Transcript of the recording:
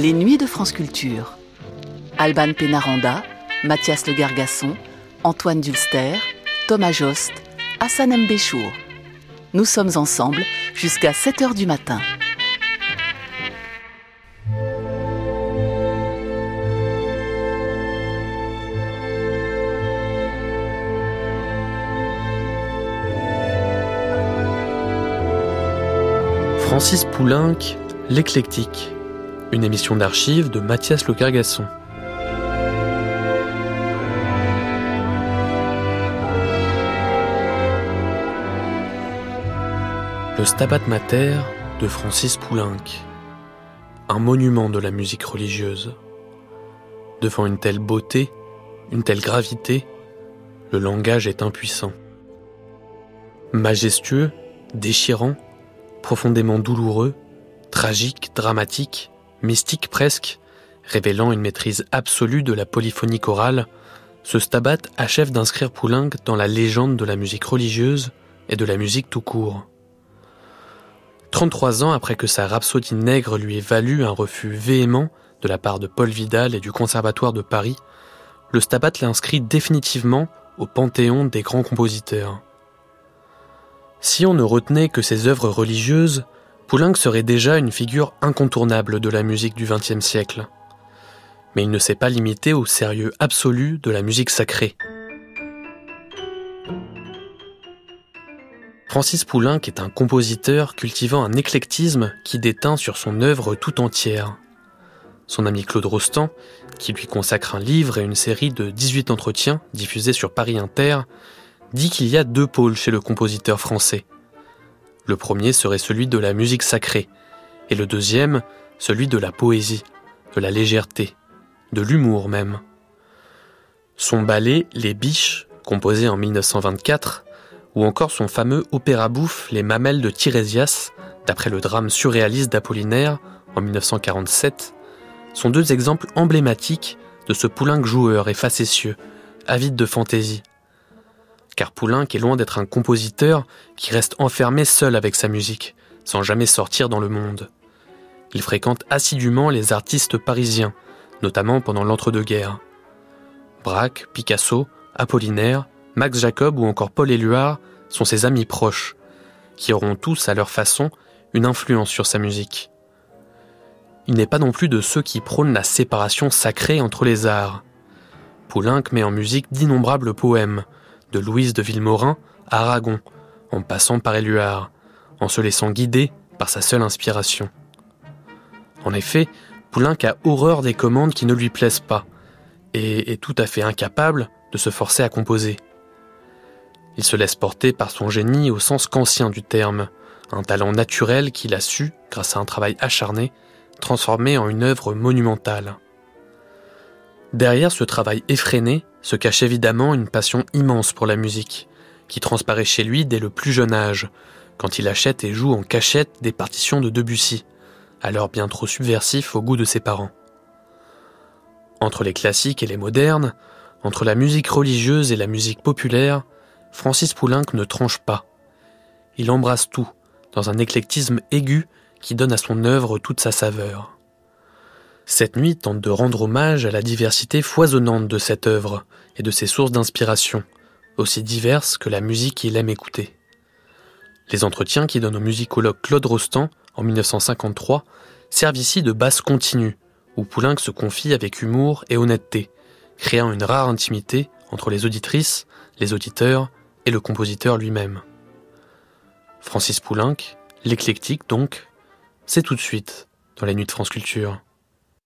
Les Nuits de France Culture. Alban Pénaranda, Mathias Le Gargasson, Antoine Dulster, Thomas Jost, Hassan Mbéchour. Nous sommes ensemble jusqu'à 7 h du matin. Francis Poulenc, L'éclectique, une émission d'archives de Mathias Le Cargasson. Le Stabat Mater de Francis Poulenc, un monument de la musique religieuse. Devant une telle beauté, une telle gravité, le langage est impuissant. Majestueux, déchirant, profondément douloureux, tragique, dramatique, mystique presque, révélant une maîtrise absolue de la polyphonie chorale, ce stabat achève d'inscrire Poulenc dans la légende de la musique religieuse et de la musique tout court. 33 ans après que sa rhapsodie nègre lui ait valu un refus véhément de la part de Paul Vidal et du Conservatoire de Paris, le stabat l'inscrit définitivement au panthéon des grands compositeurs. Si on ne retenait que ses œuvres religieuses, Poulenc serait déjà une figure incontournable de la musique du XXe siècle. Mais il ne s'est pas limité au sérieux absolu de la musique sacrée. Francis Poulenc est un compositeur cultivant un éclectisme qui déteint sur son œuvre tout entière. Son ami Claude Rostand, qui lui consacre un livre et une série de 18 entretiens diffusés sur Paris Inter, dit qu'il y a deux pôles chez le compositeur français. Le premier serait celui de la musique sacrée, et le deuxième, celui de la poésie, de la légèreté, de l'humour même. Son ballet Les Biches, composé en 1924, ou encore son fameux opéra bouffe Les Mamelles de Tirésias, d'après le drame surréaliste d'Apollinaire en 1947, sont deux exemples emblématiques de ce Poulenc joueur et facétieux, avide de fantaisie, car Poulenc est loin d'être un compositeur qui reste enfermé seul avec sa musique, sans jamais sortir dans le monde. Il fréquente assidûment les artistes parisiens, notamment pendant l'entre-deux-guerres. Braque, Picasso, Apollinaire, Max Jacob ou encore Paul Éluard sont ses amis proches, qui auront tous à leur façon une influence sur sa musique. Il n'est pas non plus de ceux qui prônent la séparation sacrée entre les arts. Poulenc met en musique d'innombrables poèmes, de Louise de Villemorin à Aragon, en passant par Éluard, en se laissant guider par sa seule inspiration. En effet, Poulenc a horreur des commandes qui ne lui plaisent pas, et est tout à fait incapable de se forcer à composer. Il se laisse porter par son génie au sens qu'ancien du terme, un talent naturel qu'il a su, grâce à un travail acharné, transformer en une œuvre monumentale. Derrière ce travail effréné se cache évidemment une passion immense pour la musique, qui transparaît chez lui dès le plus jeune âge, quand il achète et joue en cachette des partitions de Debussy, alors bien trop subversif au goût de ses parents. Entre les classiques et les modernes, entre la musique religieuse et la musique populaire, Francis Poulenc ne tranche pas. Il embrasse tout, dans un éclectisme aigu qui donne à son œuvre toute sa saveur. Cette nuit tente de rendre hommage à la diversité foisonnante de cette œuvre et de ses sources d'inspiration, aussi diverses que la musique qu'il aime écouter. Les entretiens qui donnent au musicologue Claude Rostand en 1953 servent ici de base continue, où Poulenc se confie avec humour et honnêteté, créant une rare intimité entre les auditrices, les auditeurs et le compositeur lui-même. Francis Poulenc, l'éclectique donc, c'est tout de suite dans la nuit de France Culture.